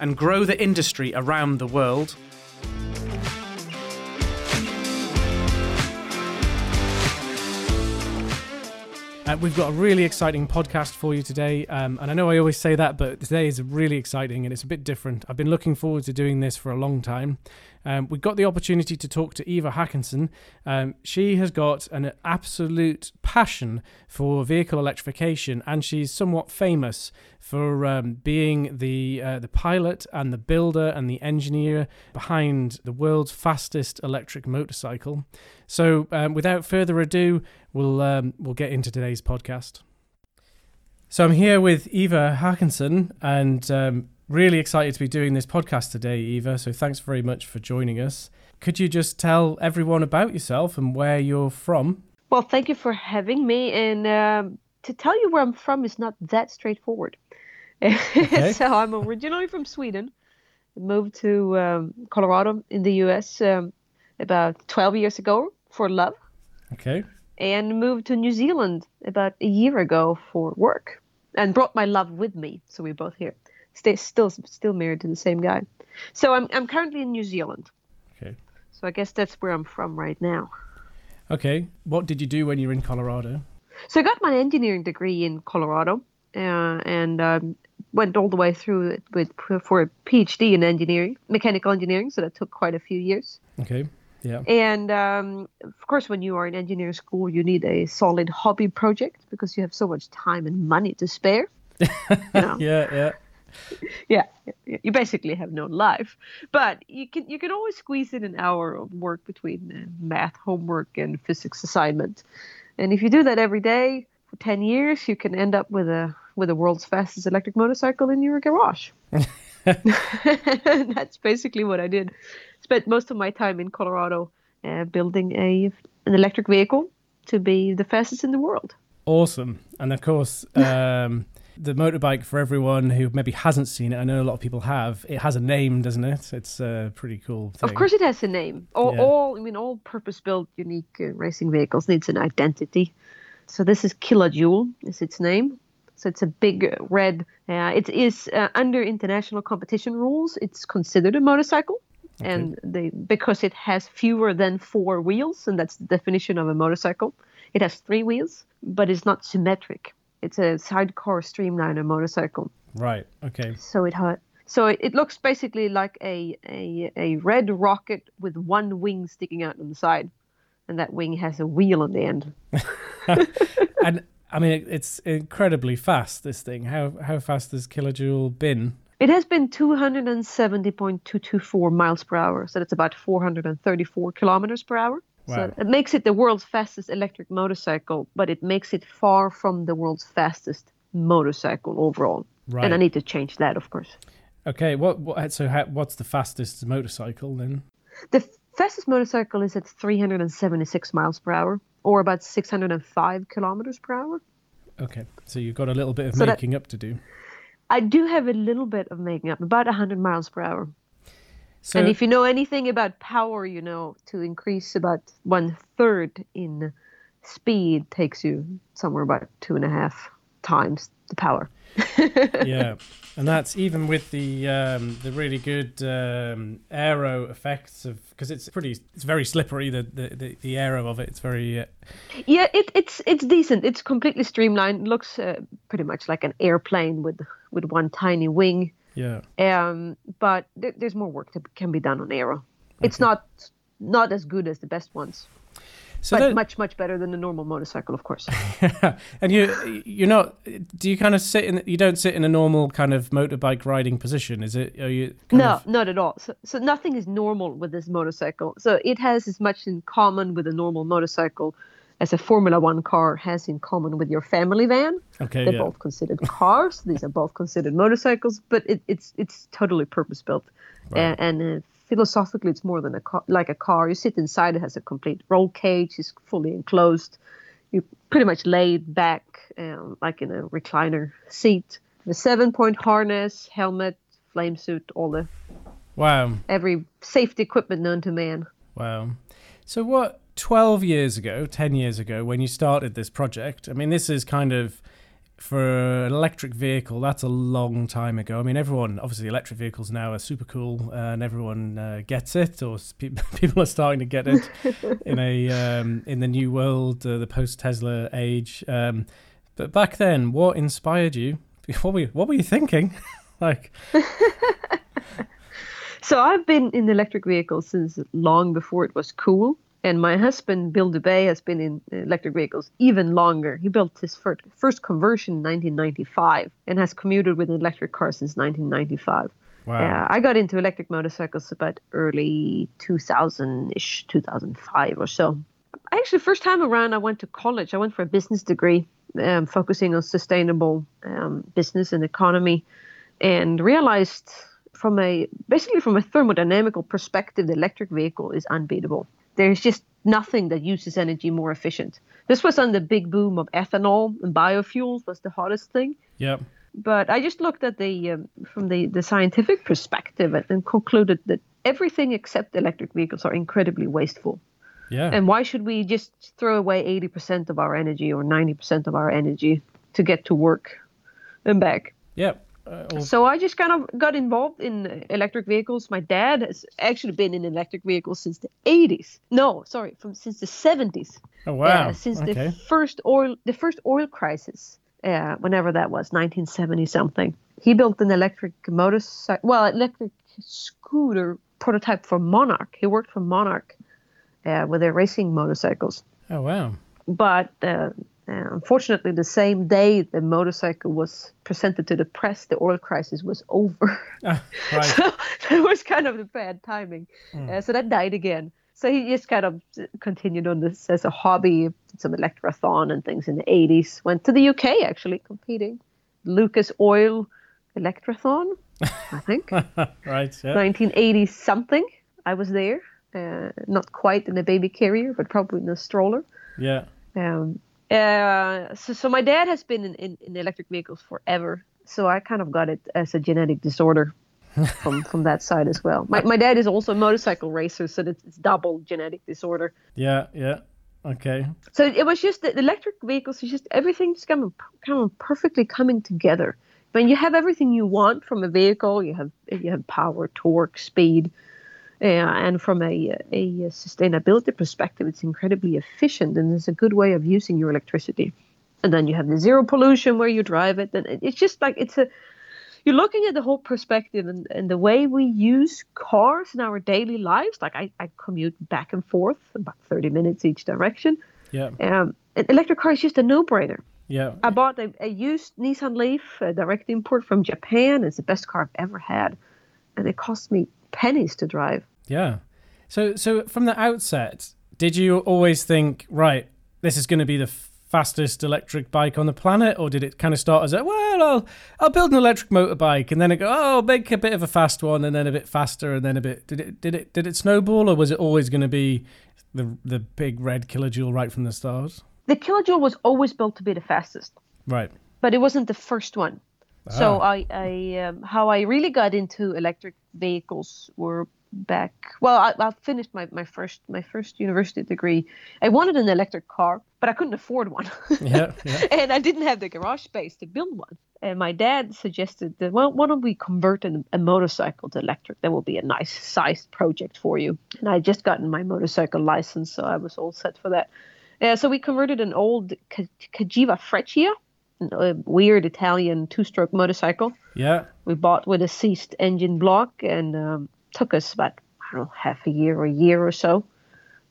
and grow the industry around the world. Uh, we've got a really exciting podcast for you today. Um, and I know I always say that, but today is really exciting and it's a bit different. I've been looking forward to doing this for a long time. Um, we got the opportunity to talk to Eva Hakansson. Um, she has got an absolute passion for vehicle electrification, and she's somewhat famous for um, being the uh, the pilot and the builder and the engineer behind the world's fastest electric motorcycle. So, um, without further ado, we'll um, we'll get into today's podcast. So I'm here with Eva Hakansson, and um, Really excited to be doing this podcast today, Eva. So thanks very much for joining us. Could you just tell everyone about yourself and where you're from? Well, thank you for having me. And um, to tell you where I'm from is not that straightforward. Okay. so I'm originally from Sweden. Moved to um, Colorado in the U.S. Um, about 12 years ago for love. Okay. And moved to New Zealand about a year ago for work, and brought my love with me. So we're both here still still married to the same guy. So I'm I'm currently in New Zealand. Okay. So I guess that's where I'm from right now. Okay. What did you do when you were in Colorado? So I got my engineering degree in Colorado, uh, and um, went all the way through it with for a PhD in engineering, mechanical engineering. So that took quite a few years. Okay. Yeah. And um, of course, when you are in engineering school, you need a solid hobby project because you have so much time and money to spare. You know? yeah, yeah. yeah, you basically have no life. But you can you can always squeeze in an hour of work between math homework and physics assignment. And if you do that every day for 10 years, you can end up with a with the world's fastest electric motorcycle in your garage. That's basically what I did. Spent most of my time in Colorado uh, building a an electric vehicle to be the fastest in the world. Awesome. And of course, um, the motorbike for everyone who maybe hasn't seen it. I know a lot of people have. It has a name, doesn't it? It's a pretty cool thing. Of course, it has a name. All, yeah. all I mean, all purpose-built, unique uh, racing vehicles needs an identity. So this is Killajoule, is its name. So it's a big uh, red. Uh, it is uh, under international competition rules. It's considered a motorcycle. Okay. And they, because it has fewer than four wheels, and that's the definition of a motorcycle. It has three wheels, but it's not symmetric. It's a sidecar streamliner motorcycle. Right. Okay. So it ha- so it, looks basically like a, a a red rocket with one wing sticking out on the side, and that wing has a wheel on the end. and I mean, it, it's incredibly fast. This thing. How how fast has Killajoule been? It has been 270.224 miles per hour, so that's about 434 kilometers per hour. Wow. So it makes it the world's fastest electric motorcycle, but it makes it far from the world's fastest motorcycle overall. Right. And I need to change that, of course. Okay. What? what so, how, what's the fastest motorcycle then? The fastest motorcycle is at 376 miles per hour, or about 605 kilometers per hour. Okay. So you've got a little bit of so making that, up to do. I do have a little bit of making up, about 100 miles per hour. So, and if you know anything about power, you know to increase about one third in speed takes you somewhere about two and a half times the power. yeah, and that's even with the um, the really good um, aero effects of because it's pretty it's very slippery the the, the, the aero of it. It's very uh... yeah it, it's it's decent. It's completely streamlined. It looks uh, pretty much like an airplane with with one tiny wing yeah. Um, but th- there's more work that can be done on Aero. Okay. It's not not as good as the best ones. So but that, much much better than the normal motorcycle, of course. and you you're not. Do you kind of sit in? You don't sit in a normal kind of motorbike riding position, is it? Are you? no, of... not at all. So, so nothing is normal with this motorcycle. So it has as much in common with a normal motorcycle as a Formula One car has in common with your family van. Okay, They're yeah. both considered cars. These are both considered motorcycles, but it, it's it's totally purpose built right. and, and uh, philosophically it's more than a car, like a car. You sit inside; it has a complete roll cage. It's fully enclosed. You pretty much laid back, um, like in a recliner seat. The seven-point harness, helmet, flame suit, all the wow, every safety equipment known to man. Wow. So what? Twelve years ago, ten years ago, when you started this project, I mean, this is kind of for an electric vehicle, that's a long time ago. I mean, everyone, obviously, electric vehicles now are super cool, uh, and everyone uh, gets it, or people are starting to get it in a um, in the new world, uh, the post Tesla age. Um, but back then, what inspired you? What were you, what were you thinking? like, so I've been in electric vehicles since long before it was cool. And my husband, Bill Dube, has been in electric vehicles even longer. He built his first first conversion in 1995 and has commuted with an electric car since 1995. Wow. I got into electric motorcycles about early 2000 ish, 2005 or so. Actually, first time around, I went to college. I went for a business degree, um, focusing on sustainable um, business and economy, and realized from a basically from a thermodynamical perspective, the electric vehicle is unbeatable there's just nothing that uses energy more efficient. This was on the big boom of ethanol and biofuels was the hottest thing. Yeah. But I just looked at the um, from the, the scientific perspective and, and concluded that everything except electric vehicles are incredibly wasteful. Yeah. And why should we just throw away 80% of our energy or 90% of our energy to get to work and back? Yeah. Uh, so I just kind of got involved in electric vehicles. My dad has actually been in electric vehicles since the 80s. No, sorry, from since the 70s. Oh wow! Uh, since okay. the first oil, the first oil crisis, uh, whenever that was, 1970 something. He built an electric motorcycle, well, electric scooter prototype for Monark. He worked for Monark uh, with their racing motorcycles. Oh wow! But uh, unfortunately, the same day the motorcycle was presented to the press, the oil crisis was over. Uh, right. so that was kind of the bad timing. Mm. Uh, so that died again. So he just kind of continued on this as a hobby, some electrathon and things in the 80s. Went to the UK actually competing. Lucas Oil Electrathon, I think. right. Yeah. 1980 something. I was there. Uh, not quite in a baby carrier, but probably in a stroller. Yeah. Um, uh, so, so my dad has been in, in, in, electric vehicles forever. So I kind of got it as a genetic disorder from from that side as well. My my dad is also a motorcycle racer, so it's, it's double genetic disorder. Yeah, yeah. Okay. So it was just the electric vehicles. It's just everything's kind of kind of perfectly coming together. When you have everything you want from a vehicle, you have you have power, torque, speed, and from a, a sustainability perspective, it's incredibly efficient and it's a good way of using your electricity. And then you have the zero pollution where you drive it. And it's just like it's a, you're looking at the whole perspective and, and the way we use cars in our daily lives. Like I, I commute back and forth about 30 minutes each direction. Yeah. Um, an electric car is just a no brainer. Yeah. I bought a, a used Nissan Leaf, a direct import from Japan. It's the best car I've ever had. And it cost me pennies to drive. Yeah. So so from the outset, did you always think, right, this is going to be the fastest electric bike on the planet, or did it kind of start as a well, I'll I'll build an electric motorbike, and then it go, oh, make a bit of a fast one, and then a bit faster, and then a bit. Did it did it did it snowball, or was it always going to be the the big red Killajoule right from the start? The Killajoule was always built to be the fastest. Right. But it wasn't the first one. So ah. I, I um, how I really got into electric vehicles were back. Well, I, I finished my, my first my first university degree. I wanted an electric car, but I couldn't afford one. yeah, yeah. and I didn't have the garage space to build one. And my dad suggested that well, why don't we convert a, a motorcycle to electric? That will be a nice sized project for you. And I had just gotten my motorcycle license, so I was all set for that. Uh, so we converted an old Cagiva Freccia a weird Italian two-stroke motorcycle. Yeah. We bought with a seized engine block and um, took us about I don't know half a year or a year or so.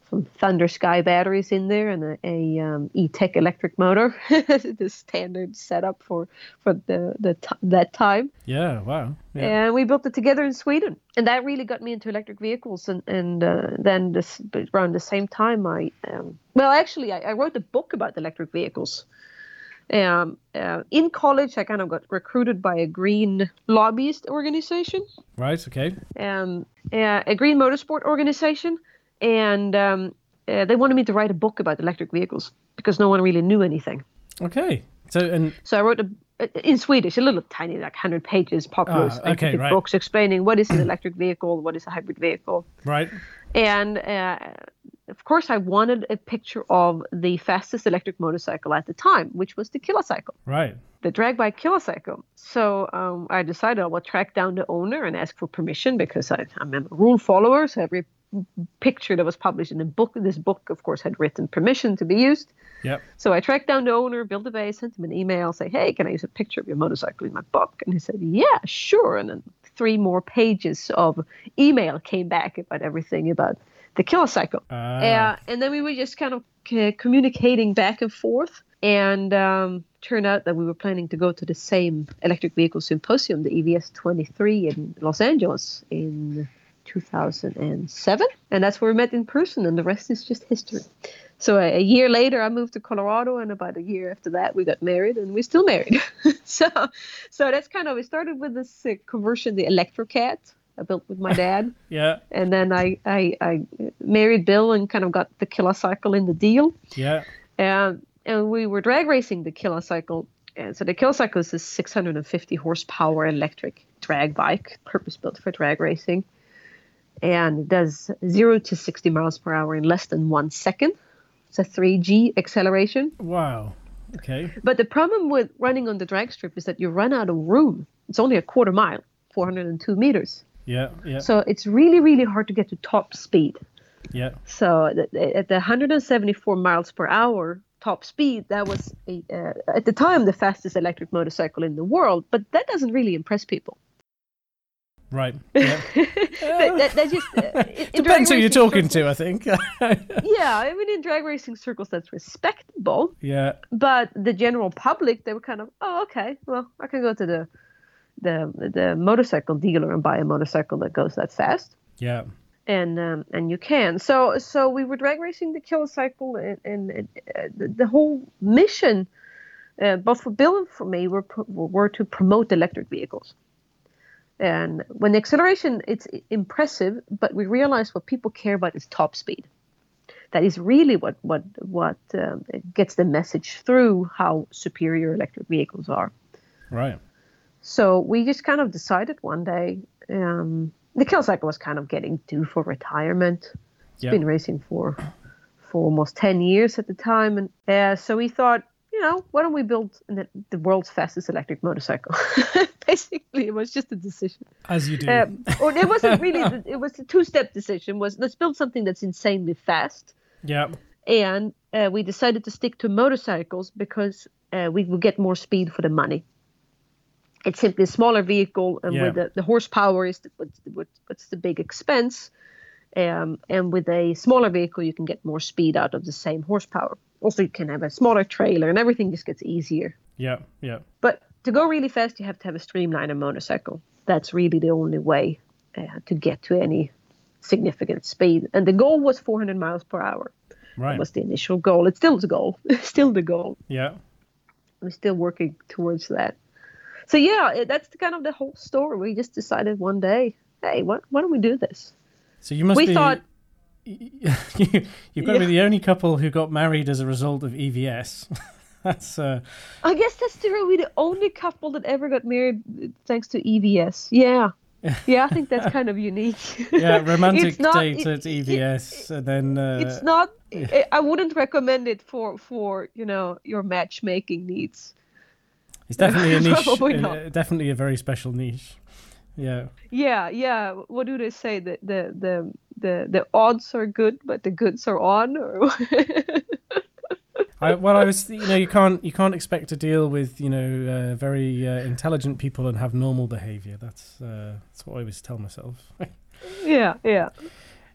Some Thunder Sky batteries in there and a, a um, Etek electric motor, the standard setup for for the the t- that time. Yeah, wow. Yeah. And we built it together in Sweden, and that really got me into electric vehicles. And and uh, then this around the same time, I um, well actually I, I wrote a book about electric vehicles Um, uh, in college, I kind of got recruited by a green lobbyist organization. Right. Okay. Um, uh, a green motorsport organization, and um, uh, they wanted me to write a book about electric vehicles because no one really knew anything. Okay. So and so I wrote a in Swedish, a little tiny, like 100 pages, popular ah, okay, right. books explaining what is an electric vehicle, what is a hybrid vehicle. Right. And uh, of course, I wanted a picture of the fastest electric motorcycle at the time, which was the KillaCycle. Right. The drag bike KillaCycle. So um, I decided I would track down the owner and ask for permission because I, I'm a rule follower. So every picture that was published in the book, this book, of course, had written permission to be used. Yep. So I tracked down the owner, built a base, sent him an email, say, "Hey, can I use a picture of your motorcycle in my book?" And he said, "Yeah, sure." And then three more pages of email came back about everything about the KillaCycle. Uh. Uh, and then we were just kind of c- communicating back and forth. And um, turned out that we were planning to go to the same electric vehicle symposium, the EVS 23 in Los Angeles in 2007. And that's where we met in person, and the rest is just history. So a, a year later, I moved to Colorado, and about a year after that, we got married, and we're still married. so, so that's kind of, we started with this uh, conversion, the Electrocat, I built with my dad. yeah. And then I, I, I married Bill and kind of got the KillaCycle in the deal. Yeah. And and we were drag racing the KillaCycle. And so the KillaCycle is a 650 horsepower electric drag bike, purpose built for drag racing, and it does zero to 60 miles per hour in less than one second. It's a 3G acceleration. Wow. Okay. But the problem with running on the drag strip is that you run out of room. It's only a quarter mile, 402 meters. Yeah, yeah. So it's really, really hard to get to top speed. Yeah. So at the 174 miles per hour top speed, that was a, uh, at the time the fastest electric motorcycle in the world. But that doesn't really impress people. Right. Yeah. that, that, just uh, depends who you're talking circles, to. I think. yeah, I mean, in drag racing circles, that's respectable. Yeah. But the general public, they were kind of, oh, okay, well, I can go to the the the motorcycle dealer and buy a motorcycle that goes that fast. Yeah. And um, and you can. So so we were drag racing the KillaCycle, and, and, and uh, the, the, whole mission, uh, both for Bill and for me, were were to promote electric vehicles. And when the acceleration, it's impressive, but we realize what people care about is top speed. That is really what what what um, gets the message through how superior electric vehicles are. Right. So we just kind of decided one day. Um, the KillaCycle was kind of getting due for retirement. It's yep. been racing for for almost ten years at the time, and uh, so we thought, you know, why don't we build the, the world's fastest electric motorcycle? Basically, it was just a decision. As you do. Um, or it wasn't really. it was a two-step decision. Was let's build something that's insanely fast. Yeah. And uh, we decided to stick to motorcycles because uh, we would get more speed for the money it's simply a smaller vehicle and yeah. with the, the, horsepower is the, what's, what's the big expense um, and with a smaller vehicle you can get more speed out of the same horsepower. Also you can have a smaller trailer and everything just gets easier. Yeah yeah. But to go really fast you have to have a streamliner motorcycle. That's really the only way uh, to get to any significant speed. And the goal was 400 miles per hour. Right. that was the initial goal. It's still the goal. Still the goal. Yeah. I'm still working towards that so yeah, that's the, kind of the whole story. We just decided one day, hey, why, why don't we do this? So you must we be. Thought, You've got to be the only couple who got married as a result of EVS. that's. Uh... I guess that's true. We're the only couple that ever got married thanks to EVS. Yeah. yeah, I think that's kind of unique. yeah, romantic not, date it, at EVS, it, and then uh, it's not. I wouldn't recommend it for for you know your matchmaking needs. It's definitely a niche. definitely a very special niche. Yeah. Yeah, yeah. What do they say? The the the the, the odds are good, but the goods are on. Or I, well, I was, you know, you can't you can't expect to deal with you know uh, very uh, intelligent people and have normal behavior. That's uh, that's what I always tell myself. yeah, yeah.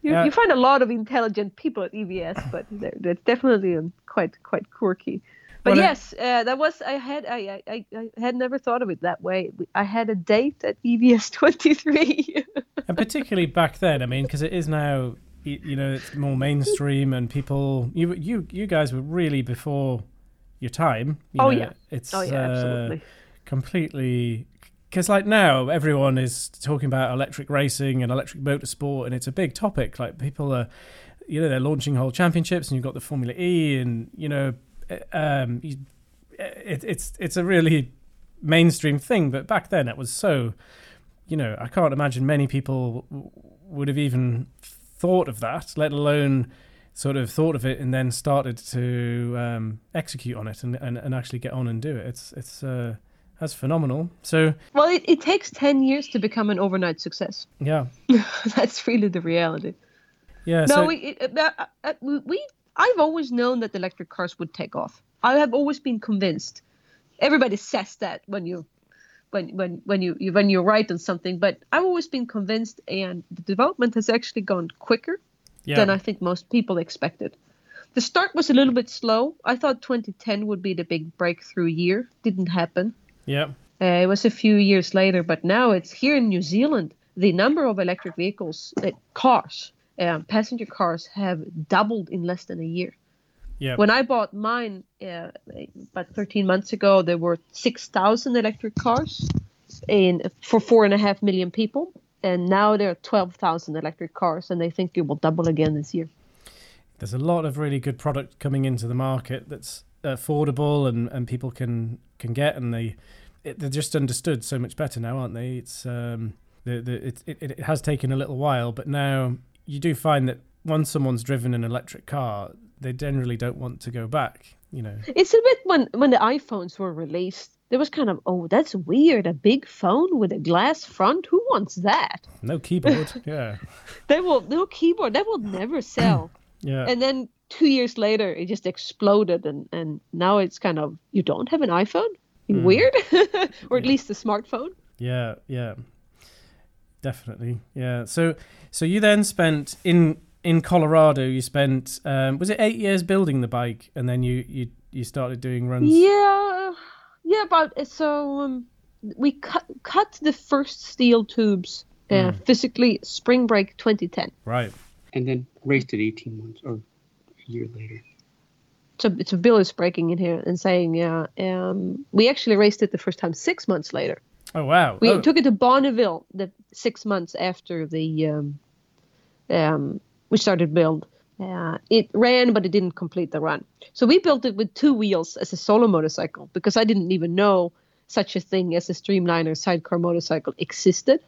You, you find a lot of intelligent people at EVS, but they're, they're definitely um, quite quite quirky but well, yes, uh, that was I had I, I I had never thought of it that way. I had a date at EVS twenty three. and particularly back then, I mean, because it is now, you, know, it's more mainstream and people. You you you guys were really before your time. You oh know, yeah, it's oh yeah, uh, absolutely. completely because like now everyone is talking about electric racing and electric motorsport, and it's a big topic. Like people are, you know, they're launching whole championships, and you've got the Formula E, and you know, uh, um, it, it's it's a really mainstream thing. But back then, it was so, you know, I can't imagine many people w- would have even thought of that, let alone sort of thought of it and then started to um, execute on it and, and, and actually get on and do it. It's it's uh, that's phenomenal. So well, it, it takes ten years to become an overnight success. yeah, That's really the reality. yeah. No, so, we, it, uh, uh, we, we, I've always known that electric cars would take off. I have always been convinced. Everybody says that when you, when when when you, you when you're right on something, but I've always been convinced, and the development has actually gone quicker yeah, than I think most people expected. The start was a little bit slow. I thought 2010 would be the big breakthrough year. Didn't happen. yeah, Uh, it was a few years later, but now it's here in New Zealand. The number of electric vehicles, uh, cars, um, passenger cars, have doubled in less than a year. yeah. When I bought mine uh, about 13 months ago, there were 6,000 electric cars in for four and a half million people, and now there are 12,000 electric cars, and they think it will double again this year. There's a lot of really good product coming into the market that's affordable and, and people can can get, and they it, they're just understood so much better now, aren't they? It's um the the it, it it has taken a little while, but now you do find that once someone's driven an electric car, they generally don't want to go back. You know, It's a bit when when the iPhones were released, there was kind of oh that's weird, a big phone with a glass front. Who wants that? no keyboard. yeah, They will no keyboard. That will never sell. yeah, and then two years later, it just exploded, and and now it's kind of you don't have an iPhone. Hmm. Weird, or at least a smartphone. yeah, yeah. Definitely, yeah. So so you then spent in in Colorado. You spent um, was it eight years building the bike, and then you you you started doing runs. Yeah, yeah. About so um, we cut cut the first steel tubes uh, physically spring break 2010. Right. and then raced it 18 months or a year later. So, so Bill is breaking in here and saying, yeah, um, we actually raced it the first time six months later. Oh wow. We oh, took it to Bonneville the six months after the um, um, we started build. Uh, it ran, but it didn't complete the run. So we built it with two wheels as a solo motorcycle because I didn't even know such a thing as a streamliner sidecar motorcycle existed.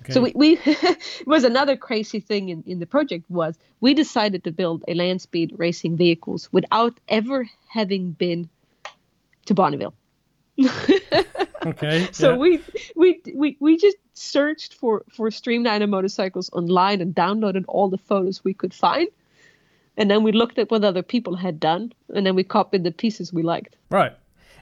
okay. So we, we it was another crazy thing in, in the project was we decided to build a land speed racing vehicles without ever having been to Bonneville. okay. So yeah. we, we we we just searched for for Streamliner motorcycles online and downloaded all the photos we could find, and then we looked at what other people had done, and then we copied the pieces we liked. Right.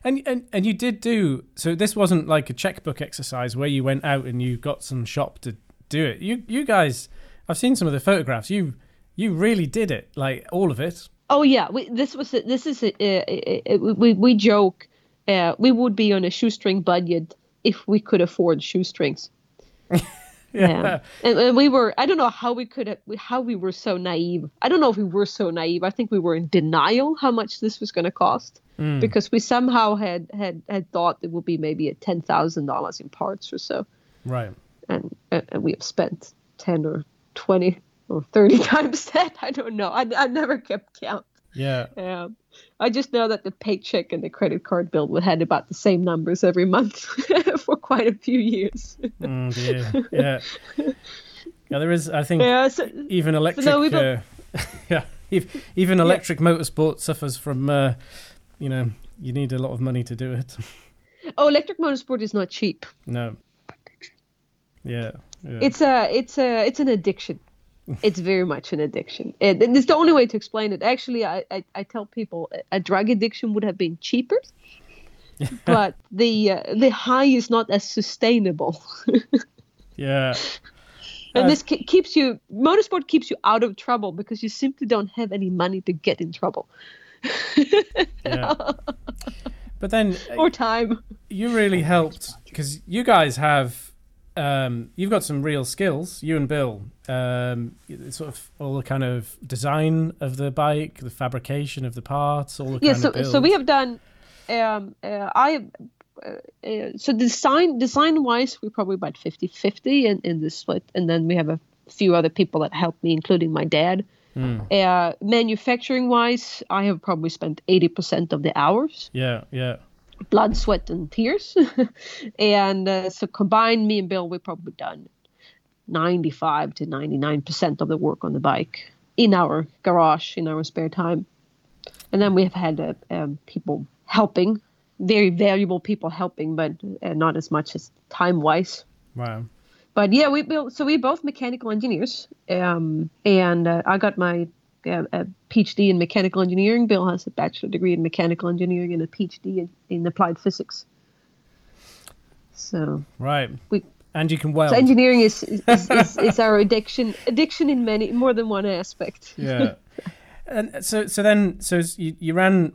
And, and and you did do so. This wasn't like a checkbook exercise where you went out and you got some shop to do it. You you guys, I've seen some of the photographs. You you really did it, like all of it. Oh yeah, we, this was this is a, a, a, a- we we joke, uh, we would be on a shoestring budget if we could afford shoestrings. Yeah. And, and we were I don't know how we could how we were so naive. I don't know if we were so naive. I think we were in denial how much this was going to cost because we somehow had had had thought it would be maybe a ten thousand dollars in parts or so, Right. and and and we have spent ten or twenty or thirty times that. I don't know. I I never kept count. Yeah. Um, I just know that the paycheck and the credit card bill had about the same numbers every month for quite a few years. Mm, dear. Yeah. Yeah. There is. I think yeah, so, even electric. no, we uh, yeah. Even electric motorsport suffers from. Uh, you know, you need a lot of money to do it. oh, electric motorsport is not cheap. no. Yeah. yeah. It's a, it's a, it's an addiction. It's very much an addiction. And it's the only way to explain it. Actually, I, I, I tell people a- drug addiction would have been cheaper, but the uh, the high is not as sustainable. yeah. And Uh, this ke- keeps you motorsport keeps you out of trouble because you simply don't have any money to get in trouble Yeah. But then uh, or time. you really helped because you guys have um, you've got some real skills you and bill um, sort of all the kind of design of the bike the fabrication of the parts all the Yeah, so so we have done um, uh, I uh, uh, so design design wise, we're probably about 50-50 in in the split, and then we have a few other people that help me, including my dad. Mm. Uh, manufacturing wise, I have probably spent eighty percent of the hours. Yeah, yeah. Blood, sweat, and tears, and uh, so combined, me and Bill, we've probably done ninety-five to ninety-nine percent of the work on the bike in our garage in our spare time, and then we have had uh, um, people helping, very valuable people helping, but uh, not as much as time-wise Wow. but yeah, we built. So we both mechanical engineers, um, and uh, I got my uh, a PhD in mechanical engineering. Bill has a bachelor degree in mechanical engineering and a PhD in, in applied physics. So Right. we And you can weld. so engineering is is, is, is, is our addiction addiction in many more than one aspect. yeah. and so so then so you, you ran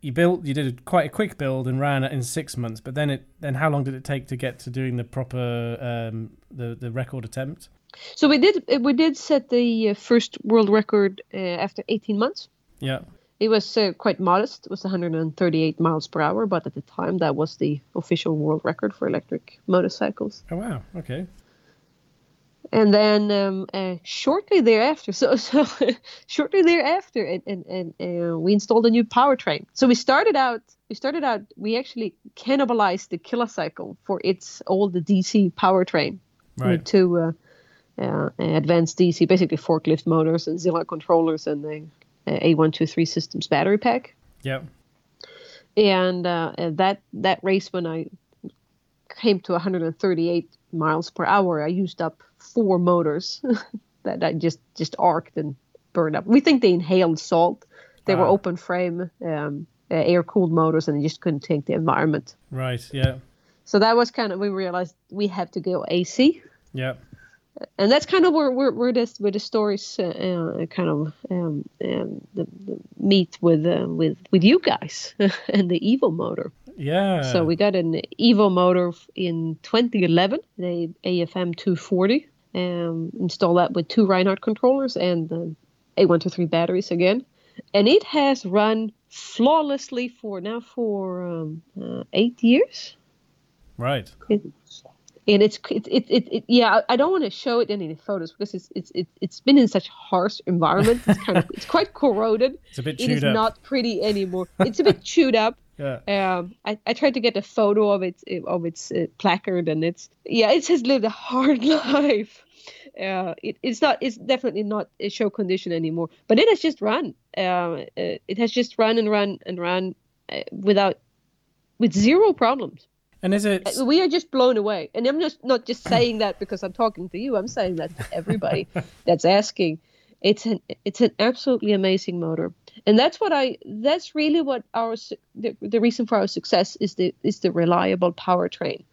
you built you did a, quite a quick build and ran in six months but then it then how long did it take to get to doing the proper um the the record attempt So we did we did set the uh, first world record uh, after 18 months. yeah It was uh, quite modest. It was 138 miles per hour, but at the time that was the official world record for electric motorcycles. oh wow okay And then um, uh, shortly thereafter, so so shortly thereafter, and, and, and uh, we installed a new powertrain. So we started out. We started out. We actually cannibalized the KillaCycle for its old DC powertrain right two uh, uh, advanced DC, basically forklift motors and Zilla controllers and the uh, A123 systems battery pack. yeah and uh, that that race when I came to 138 miles per hour, I used up four motors that I just just arced and burned up. We think they inhaled salt. They were Ah. open frame, um, uh, air cooled motors, and they just couldn't take the environment. right yeah So that was kind of we realized we have to go AC, yeah and that's kind of where where, where this where the stories uh, kind of um, um, the, the meet with uh, with with you guys and the Evo motor. yeah So we got an Evo motor in 2011, the AFM 240. Um, install that with two Rinehart controllers and the A123 batteries again, and it has run flawlessly for now for um, uh, eight years. right And it's it, it, it, it yeah I don't want to show it in any photos because it's it's it, it's been in such harsh environment. It's kind of it's quite corroded. it's a bit It chewed is up not pretty anymore. It's a bit chewed up. yeah Um, I, I tried to get a photo of its of its uh, placard, and it's yeah, it has lived a hard life. Uh, it, it's not it's definitely not a show condition anymore, but it has just run. Uh, uh, it has just run and run and run uh, without with zero problems. And is it Uh, We are just blown away, and I'm just not just saying that because I'm talking to you. I'm saying that to everybody that's asking. It's an it's an absolutely amazing motor, and that's what I that's really what our the, the reason for our success is the is the reliable powertrain.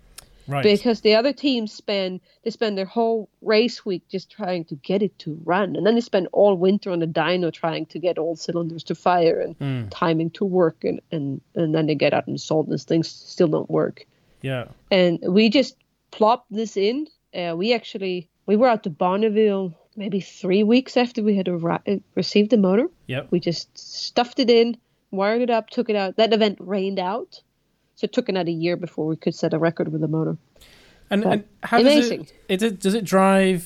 Right. Because the other teams spend they spend their whole race week just trying to get it to run, and then they spend all winter on the dyno trying to get all cylinders to fire and Mm, timing to work, and and and then they get out and solve and things still don't work yeah and we just plopped this in. Uh, we actually we were out to Bonneville maybe three weeks after we had arri- uh, received the motor. yep We just stuffed it in, wired it up, took it out. That event rained out, so it took another year before we could set a record with the motor. and, But and how amazing. does it, it does it drive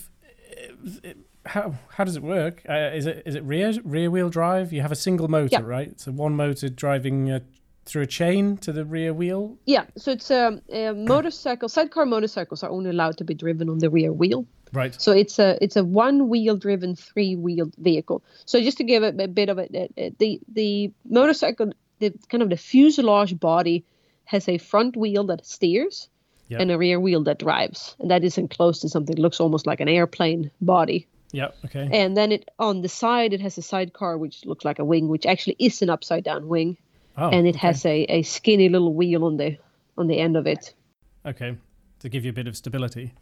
how how does it work uh, is it is it rear rear wheel drive you have a single motor Yeah. right so one motor driving uh, through a chain to the rear wheel Yeah, so it's um, a motorcycle. Sidecar motorcycles are only allowed to be driven on the rear wheel. right So it's a it's a one wheel driven three wheeled vehicle. So just to give a, a bit of it, uh, the the motorcycle, the kind of the fuselage body has a front wheel that steers Yeah. and a rear wheel that drives, and that is enclosed in something that looks almost like an airplane body. yeah okay And then it on the side it has a sidecar which looks like a wing, which actually is an upside down wing, oh and it okay. has a, a skinny little wheel on the on the end of it. okay to give you a bit of stability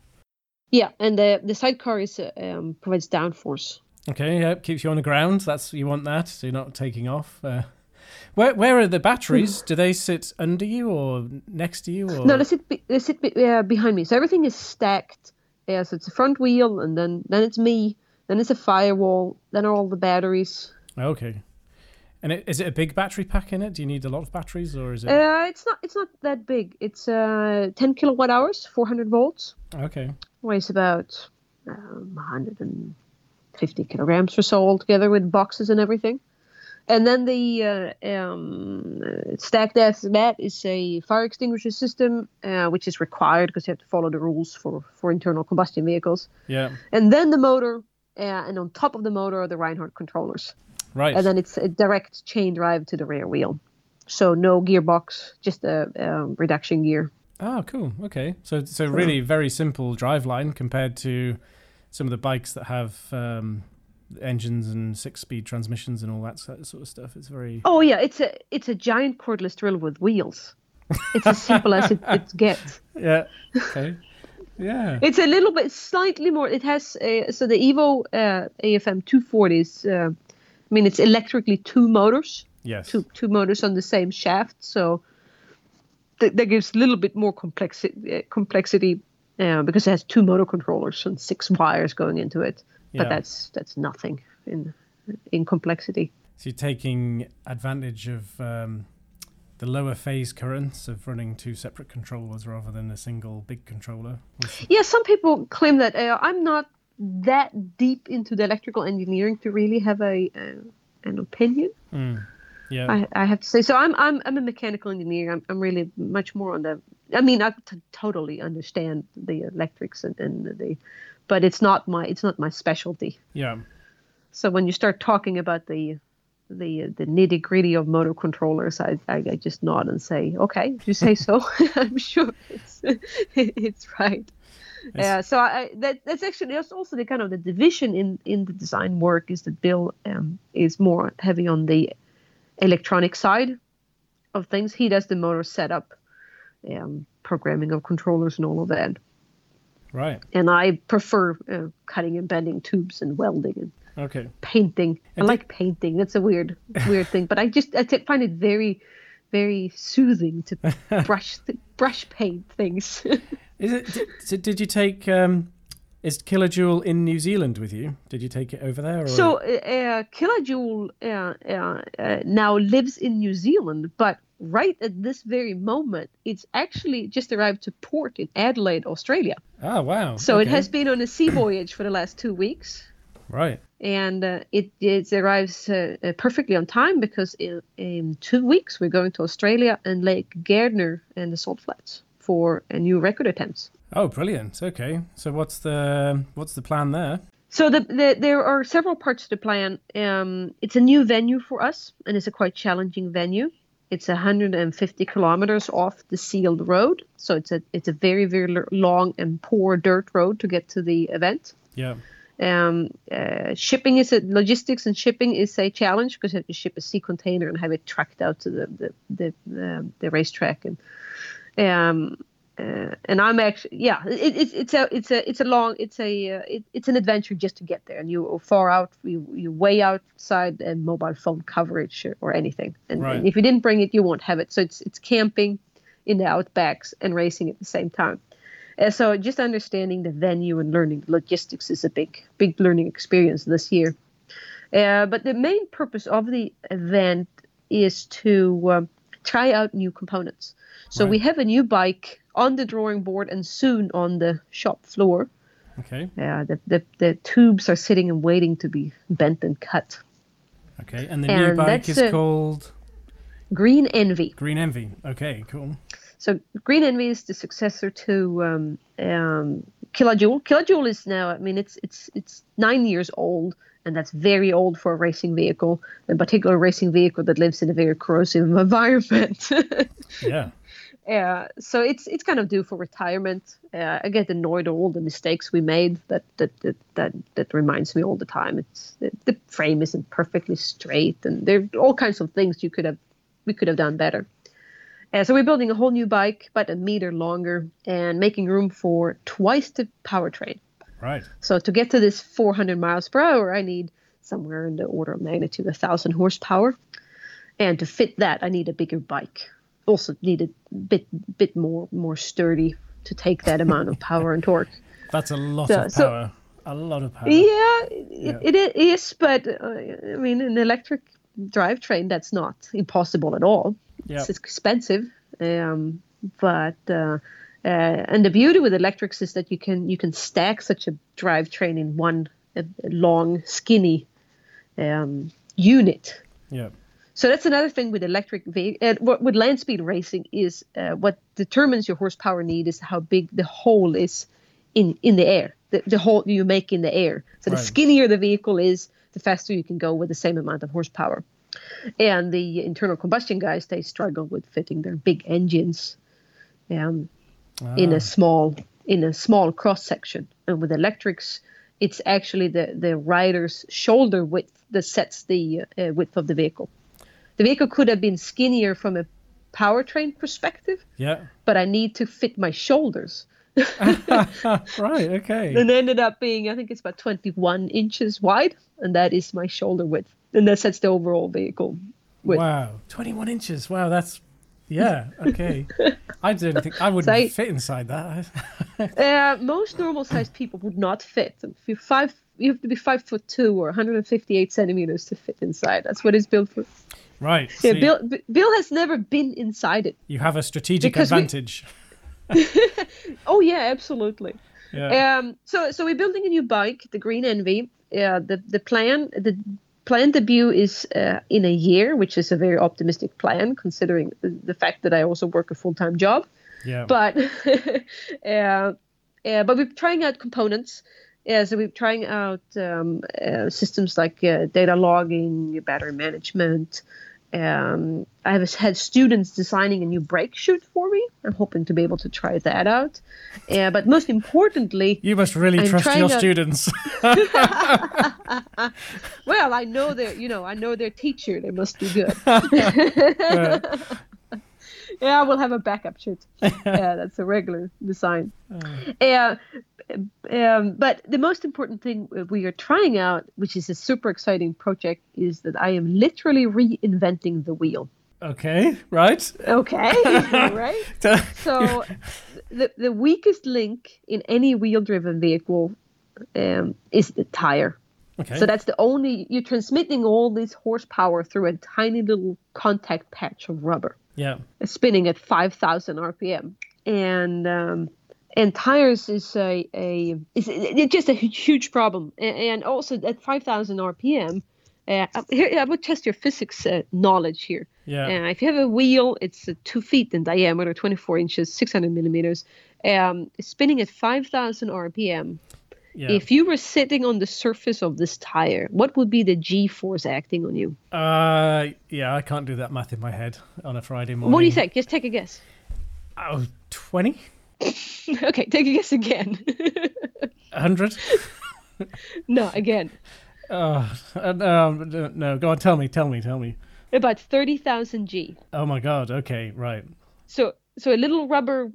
Yeah, and the the sidecar is uh, um, provides downforce. okay yeah keeps you on the ground that's you want that so you're not taking off uh, where where are the batteries do they sit under you or next to you or No, they sit be, they sit be, uh, behind me. So everything is stacked. Yeah, so it's a front wheel, and then then it's me. Then it's a firewall. Then are all the batteries. okay And it, is it a big battery pack in it? Do you need a lot of batteries, or is it? Uh, it's not. It's not that big. It's uh, 10 kilowatt hours, 400 volts. Okay. Weighs about um, 150 kilograms or so altogether with boxes and everything. And then the uh, um, stacked after that is a fire extinguisher system, uh, which is required because you have to follow the rules for, for internal combustion vehicles. Yeah. And then the motor, uh, and on top of the motor are the Rinehart controllers. Right. And then it's a direct chain drive to the rear wheel. So no gearbox, just a um, reduction gear. Oh, cool. Okay. So, so really very simple driveline compared to some of the bikes that have um, engines and six-speed transmissions and all that sort of stuff. It's very. Oh yeah, it's a it's a giant cordless drill with wheels. It's as simple as it, it gets. Yeah. Okay. Yeah. It's a little bit slightly more. It has a, so the Evo uh, AFM 240s. Uh, I mean, it's electrically two motors. Yes. Two two motors on the same shaft, so th- that gives a little bit more complexity uh, complexity uh, because it has two motor controllers and six wires going into it. Yeah. But that's that's nothing in in complexity. So you're taking advantage of um, the lower phase currents of running two separate controllers rather than a single big controller. Yeah, some people claim that uh, I'm not that deep into the electrical engineering to really have a uh, an opinion. Mm. Yeah. I, I have to say, so I'm I'm I'm a mechanical engineer. I'm I'm really much more on the. I mean, I t- totally understand the electrics and, and the, but it's not my it's not my specialty. yeah. So when you start talking about the the the nitty gritty of motor controllers, I, I, I just nod and say, okay, if you say so, I'm sure it's it's right. Yeah, so I, that that's actually that's also the kind of the division in in the design work is that Bill um, is more heavy on the electronic side of things. He does the motor setup, um, programming of controllers and all of that, Right. and I prefer uh, cutting and bending tubes and welding and Okay. painting. I And like painting. That's a weird, weird thing, but I just I t- find it very, very soothing to brush th- brush paint things. Is it? Did, so did you take? Um, is Killajoule in New Zealand with you? Did you take it over there? Or? so uh, uh, Killajoule uh, uh, uh, now lives in New Zealand, but right at this very moment, it's actually just arrived to port in Adelaide, Australia. Ah, wow. So it has been on a sea voyage for the last two weeks. Right. and uh, it, it arrives uh, uh, perfectly on time because in, in two weeks we're going to Australia and Lake Gairdner and the Salt Flats for a new record attempts. Oh, brilliant. Okay. So what's the what's the plan there? So the, the, there are several parts to the plan. Um, it's a new venue for us, and it's a quite challenging venue. It's 150 kilometers off the sealed road, so it's a it's a very very long and poor dirt road to get to the event. Yeah. Um, uh, shipping is a logistics and shipping is a challenge because you have to ship a sea container and have it tracked out to the the the, the, the racetrack and um, uh, and I'm actually yeah it, it's it's a it's a it's a long it's a uh, it, it's an adventure just to get there and you are far out you you way outside uh, mobile phone coverage or, or anything and, Right. and if you didn't bring it you won't have it so it's it's camping in the outbacks and racing at the same time. Uh, so just understanding the venue and learning logistics is a big big learning experience this year. Uh, but the main purpose of the event is to um, try out new components. So Right. we have a new bike on the drawing board and soon on the shop floor. Okay. Uh, the, the the tubes are sitting and waiting to be bent and cut. Okay. And the new And bike is called Green Envy. Green Envy. Okay. Cool. So Green Envy is the successor to um, um, Killajoule. Killajoule is now, I mean, it's it's it's nine years old, and that's very old for a racing vehicle, in particular a racing vehicle that lives in a very corrosive environment. Yeah. Uh, so it's it's kind of due for retirement. Uh, I get annoyed at all the mistakes we made. That that that that, that reminds me all the time. It's the, the frame isn't perfectly straight, and there are all kinds of things you could have we could have done better. Uh, so we're building a whole new bike, but a meter longer, and making room for twice the powertrain. Right. So to get to this 400 miles per hour, I need somewhere in the order of magnitude a thousand horsepower, and to fit that, I need a bigger bike. Also need a bit bit more more sturdy to take that amount of power and torque. That's a lot So- of so- power. a lot of power. Yeah, it, it is, but uh, I mean, an electric drivetrain, that's not impossible at all. Yep. It's expensive, um, but uh, uh, and the beauty with electrics is that you can you can stack such a drivetrain in one long, skinny um, unit. Yeah. So that's another thing with electric ve- uh, what- with land speed racing is uh, what determines your horsepower need is how big the hole is in in the air, the, the hole you make in the air. So the skinnier the vehicle is, the faster you can go with the same amount of horsepower. And the internal combustion guys they struggle with fitting their big engines um, in Ah. a small in a small cross section. And with electrics, it's actually the the rider's shoulder width that sets the uh, width of the vehicle. The vehicle could have been skinnier from a powertrain perspective, Yeah. but I need to fit my shoulders. right. Okay. And ended up being, I think it's about 21 inches wide, and that is my shoulder width. And that sets the overall vehicle width. Wow. 21 inches. Wow. That's yeah. Okay. I didn't think I wouldn't So I- fit inside that. Uh, most normal sized people would not fit. If you're five, you have to be five foot two or 158 centimeters to fit inside. That's what it's built for. Right. Yeah, Bill, Bill has never been inside it. you have a strategic Because we- advantage. Oh yeah, absolutely. Yeah. Um, so so we're building a new bike, the Green Envy. Uh, the the plan the plan debut is uh, in a year, which is a very optimistic plan considering the, fact that I also work a full time job. yeah. But uh, uh, but we're trying out components. Yeah, so we're trying out um, uh, systems like uh, data logging, battery management. Um, I have had students designing a new brake chute for me. I'm hoping to be able to try that out. Uh, but most importantly, you must really I'm trust your to- students. well, I know their, you know, I know their teacher. They must be good. Right. Yeah, we'll have a backup chute. yeah, that's a regular design. Uh, um, but the most important thing we are trying out, which is a super exciting project, is that I am literally reinventing the wheel. okay. Right. Okay, right? So, the the weakest link in any wheel-driven vehicle um, is the tire. Okay. So that's the only you're transmitting all this horsepower through a tiny little contact patch of rubber yeah. spinning at 5,000 RPM, and um, and tires is a a is it's just a huge problem, and also at 5,000 RPM. Uh, here, I would test your physics uh, knowledge here. Yeah. Uh, if you have a wheel, it's uh, two feet in diameter, 24 inches, 600 millimeters, um, spinning at 5,000 RPM. Yeah. If you were sitting on the surface of this tire, what would be the G force acting on you? Uh, yeah, I can't do that math in my head on a Friday morning. What do you think? Just take a guess. Oh, 20? okay, take a guess again. 100? no, again. Oh, uh, no, no, go on, tell me, tell me, tell me. About 30,000 G. Oh my god, okay, right. So, so a little rubber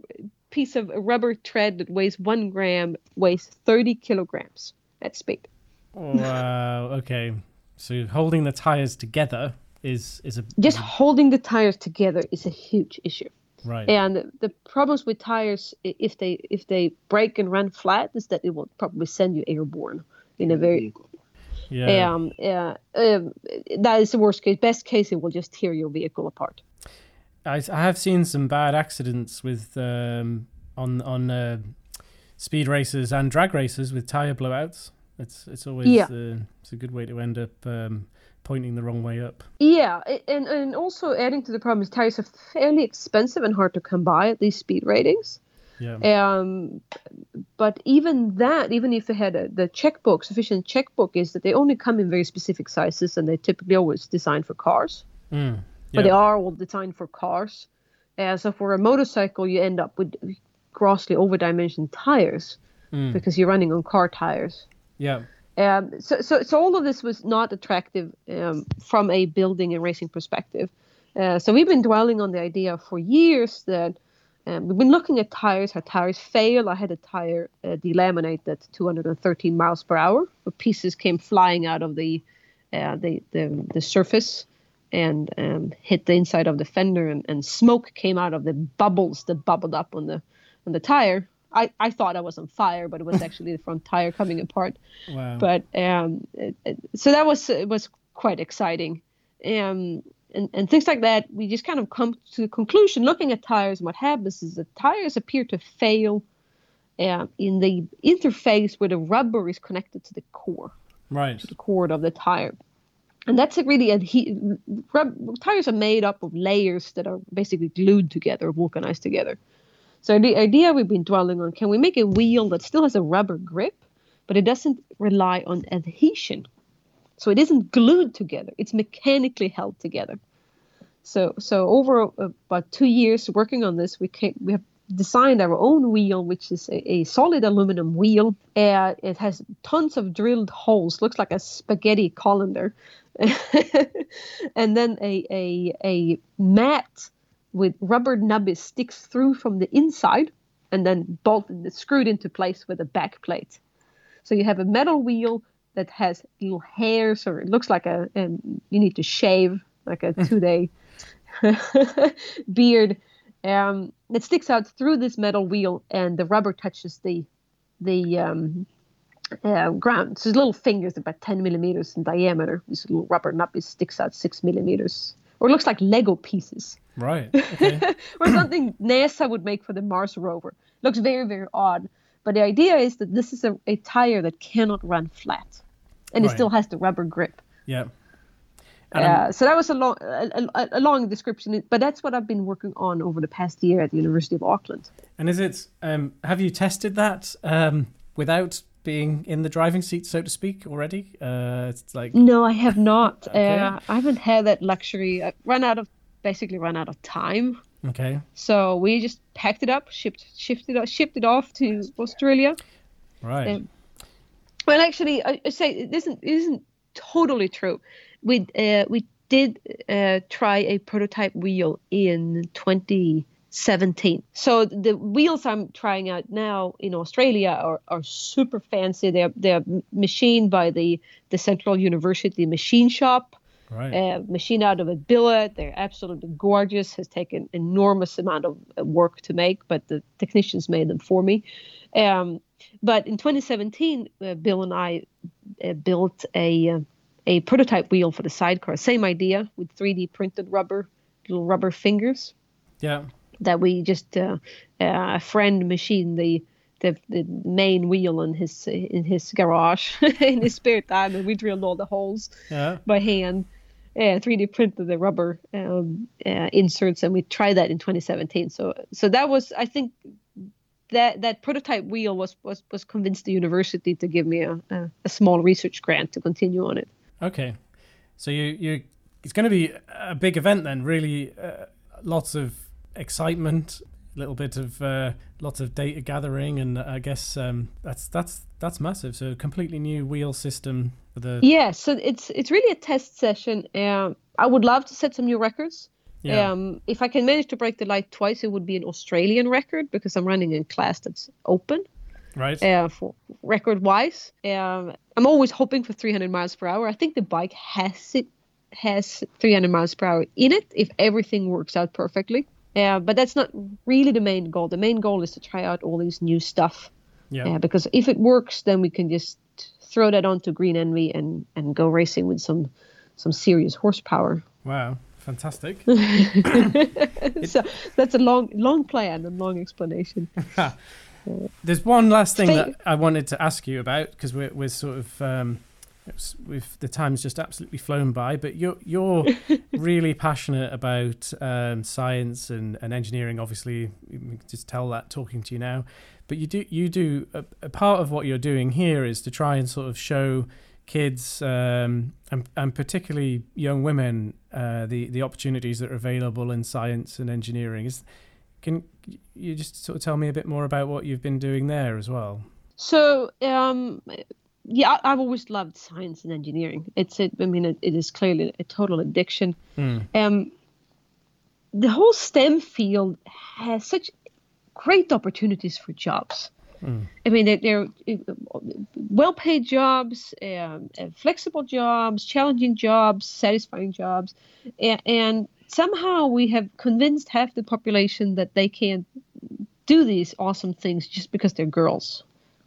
piece of rubber tread that weighs one gram weighs 30 kilograms at speed. Wow, okay. So holding the tires together is is a Just holding the tires together is a huge issue. right. And the problems with tires, if they if they break and run flat, is that it will probably send you airborne in a very vehicle. Yeah. um, uh, um that is the worst case. Best case, it will just tear your vehicle apart. I, I have seen some bad accidents with um on on uh, speed races and drag races with tire blowouts. It's it's always Yeah. uh, it's a good way to end up um, pointing the wrong way up. Yeah, and and also adding to the problem is tires are fairly expensive and hard to come by at these speed ratings. Yeah. Um, but even that, even if they had a, the checkbook, sufficient checkbook, is that they only come in very specific sizes and they're typically always designed for cars. Mm. But they are all designed for cars. Uh, so for a motorcycle, you end up with grossly overdimensioned tires Mm. because you're running on car tires. Yeah. Um, so, so, so all of this was not attractive um, from a building and racing perspective. Uh, so we've been dwelling on the idea for years that um, we've been looking at tires, how tires fail. I had a tire uh, delaminate at 213 miles per hour. The pieces came flying out of the uh, the, the the surface and um, hit the inside of the fender, and, and smoke came out of the bubbles that bubbled up on the on the tire. I, I thought I was on fire, but it was actually the front tire coming apart Wow. but um, it, it- so that was it was quite exciting. um, and, and things like that, we just kind of come to the conclusion looking at tires and what happens is that tires appear to fail uh, in the interface where the rubber is connected to the core, right? To the core of the tire. And that's a really adhe- rub- tires are made up of layers that are basically glued together, vulcanized together. So the idea we've been dwelling on: can we make a wheel that still has a rubber grip, but it doesn't rely on adhesion? So it isn't glued together; it's mechanically held together. So so over uh, about two years working on this, we came, we have designed our own wheel, which is a, a solid aluminum wheel. Uh, it has tons of drilled holes, looks like a spaghetti colander, and then a a a mat with rubber nubbies sticks through from the inside, and then bolted screwed into place with a back plate. So you have a metal wheel that has little hairs, or it looks like a, um, you need to shave like a two day beard um, it sticks out through this metal wheel, and the rubber touches the the um, uh, ground. So his little fingers are about 10 millimeters in diameter. This little rubber nub sticks out six millimeters, or looks like Lego pieces. Right. Okay. or something NASA would make for the Mars rover. Looks very very odd. But the idea is that this is a, a tire that cannot run flat, and right. it still has the rubber grip. Yeah. Uh, so that was a long, a, a, a, long description, but that's what I've been working on over the past year at the University of Auckland. And is it? Um, have you tested that um, without being in the driving seat, so to speak, already? Uh, it's like no, I have not. okay. uh, I haven't had that luxury. I run out of basically run out of time. Okay. So we just packed it up, shipped, shifted, it, shipped it off to Australia. Right. Um, well, actually, I, I say it isn't it isn't totally true we uh, we did uh, try a prototype wheel in 2017. So the wheels I'm trying out now in Australia are, are super fancy. They're they're machined by the the Central University Machine Shop. Right. Uh, machine out of a billet. They're absolutely gorgeous. Has taken enormous amount of uh, work to make, but the technicians made them for me. Um, but in 2017, uh, Bill and I uh, built a uh, a prototype wheel for the sidecar. Same idea with 3D printed rubber, little rubber fingers. Yeah. That we just uh, uh, a friend machined the, the the main wheel in his in his garage in his spare time, and we drilled all the holes yeah. by hand. Uh, 3D printed the rubber um, uh, inserts, and we tried that in 2017. So so that was I think that that prototype wheel was was was convinced the university to give me a, a, a small research grant to continue on it. Okay, so you you it's going to be a big event then. Really, uh, lots of excitement, a little bit of uh, lots of data gathering, and I guess um, that's that's that's massive. So, a completely new wheel system for the yeah. So it's it's really a test session. Um, I would love to set some new records. Yeah. Um, if I can manage to break the light twice, it would be an Australian record because I'm running in class that's open right? Uh, for record wise, um, I'm always hoping for 300 miles per hour. I think the bike has it has 300 miles per hour in it if everything works out perfectly. Uh, but that's not really the main goal. The main goal is to try out all these new stuff. Yeah. Uh, because if it works, then we can just throw that onto Green Envy and and go racing with some some serious horsepower. Wow, fantastic! so that's a long long plan and long explanation. There's one last thing that I wanted to ask you about because we're we're sort of um, with the time's just absolutely flown by. But you're you're really passionate about um, science and, and engineering. Obviously, you can just tell that talking to you now. But you do you do a, a part of what you're doing here is to try and sort of show kids um, and, and particularly young women uh, the the opportunities that are available in science and engineering. Is can you just sort of tell me a bit more about what you've been doing there as well? So, um, yeah, I've always loved science and engineering. It's, a, I mean, it, it is clearly a total addiction. Mm. Um, the whole STEM field has such great opportunities for jobs. Mm. I mean, they're, they're well-paid jobs, um, flexible jobs, challenging jobs, satisfying jobs, and, and somehow we have convinced half the population that they can't do these awesome things just because they're girls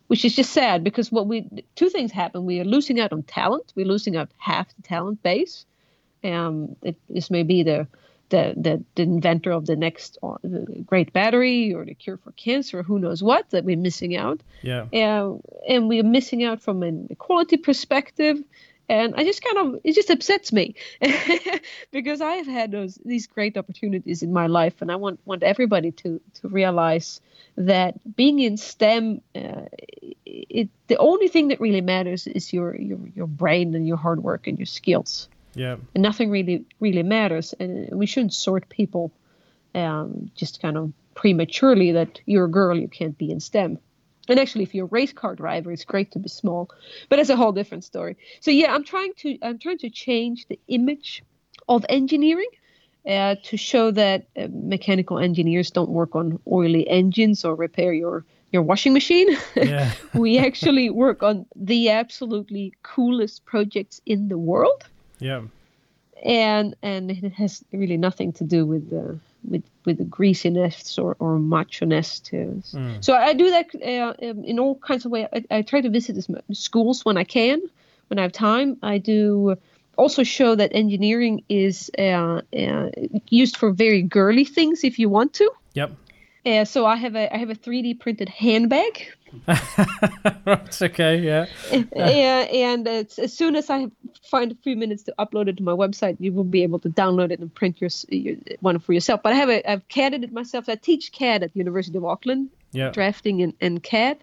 which is just sad because what we two things happen we are losing out on talent we're losing out half the talent base Um, it, this may be the the, the, the inventor of the next uh, great battery or the cure for cancer, who knows what that we're missing out. Yeah. Uh, and we're missing out from an equality perspective. And I just kind of it just upsets me because I have had those these great opportunities in my life, and I want want everybody to to realize that being in STEM, uh, it the only thing that really matters is your your your brain and your hard work and your skills. Yeah. And nothing really really matters, and we shouldn't sort people um, just kind of prematurely that you're a girl, you can't be in STEM. And actually, if you're a race car driver, it's great to be small, but it's a whole different story. So yeah, I'm trying to I'm trying to change the image of engineering uh, to show that uh, mechanical engineers don't work on oily engines or repair your your washing machine. Yeah. we actually work on the absolutely coolest projects in the world. Yeah. And and it has really nothing to do with the with with the greasiness or or macho-ness too. Mm. So I do that uh, um, in all kinds of ways. I, I try to visit schools when I can, when I have time. I do also show that engineering is uh, uh, used for very girly things if you want to. Yep. Uh, so I have a I have a 3D printed handbag. That's okay, yeah. yeah, and as soon as I find a few minutes to upload it to my website, you will be able to download it and print your, your one for yourself. But I have a I've CADed it myself. I teach CAD at the University of Auckland, yeah. drafting and, and CAD.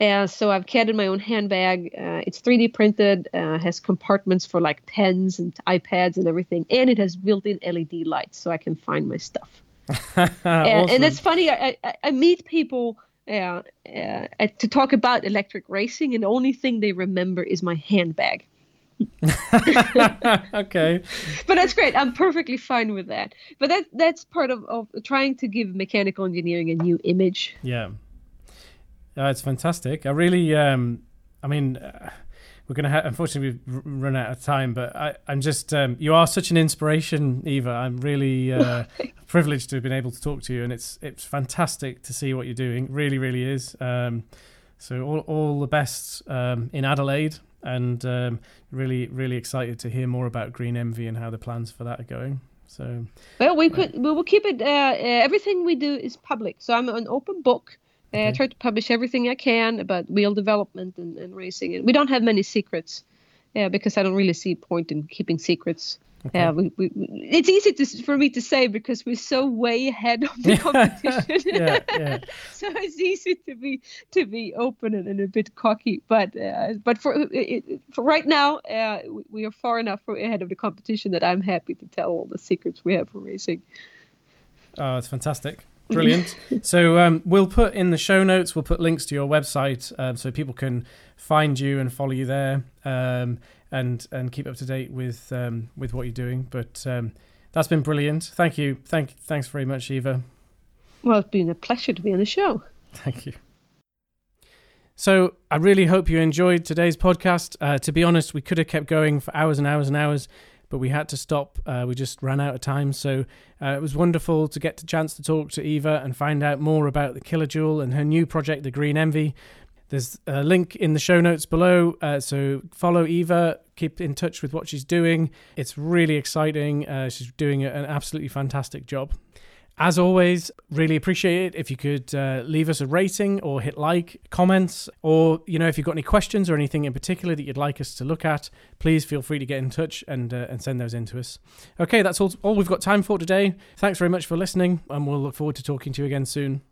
Uh, so I've CADed my own handbag. Uh, it's 3D printed, uh, has compartments for like pens and iPads and everything, and it has built-in LED lights so I can find my stuff. Awesome. and, and, it's funny. I, I, I meet people uh, uh, to talk about electric racing, and the only thing they remember is my handbag. okay. But that's great. I'm perfectly fine with that. But that that's part of, of trying to give mechanical engineering a new image. Yeah. Uh, it's fantastic. I really, um, I mean, uh, we're going to have, unfortunately, we've run out of time, but I, am just, um, you are such an inspiration, Eva. I'm really uh, privileged to have been able to talk to you, and it's it's fantastic to see what you're doing. Really, really is. Um, so all, all the best um, in Adelaide, and um, really, really excited to hear more about Green Envy and how the plans for that are going. So well, we could we will keep it. Uh, uh, everything we do is public, so I'm an open book. Okay. I try to publish everything I can about wheel development and, and racing. And we don't have many secrets, yeah, because I don't really see point in keeping secrets. Okay. Yeah, we, we, it's easy to, for me to say because we're so way ahead of the competition. yeah, yeah. so it's easy to be to be open and, and a bit cocky. But uh, but for it, for right now, uh, we are far enough ahead of the competition that I'm happy to tell all the secrets we have for racing. Oh, it's fantastic. Brilliant. so um, we'll put in the show notes. We'll put links to your website um, so people can find you and follow you there, um, and and keep up to date with um, with what you're doing. But um, that's been brilliant. Thank you. Thank thanks very much, Eva. Well, it's been a pleasure to be on the show. Thank you. So I really hope you enjoyed today's podcast. Uh, to be honest, we could have kept going for hours and hours and hours but we had to stop. Uh, we just ran out of time. So uh, it was wonderful to get the chance to talk to Eva and find out more about the Killajoule and her new project, the Green Envy. There's a link in the show notes below. Uh, so follow Eva, keep in touch with what she's doing. It's really exciting. Uh, she's doing an absolutely fantastic job. As always, really appreciate it if you could uh, leave us a rating or hit like, comments, or you know if you've got any questions or anything in particular that you'd like us to look at, please feel free to get in touch and uh, and send those in to us. Okay, that's all all we've got time for today. Thanks very much for listening, and we'll look forward to talking to you again soon.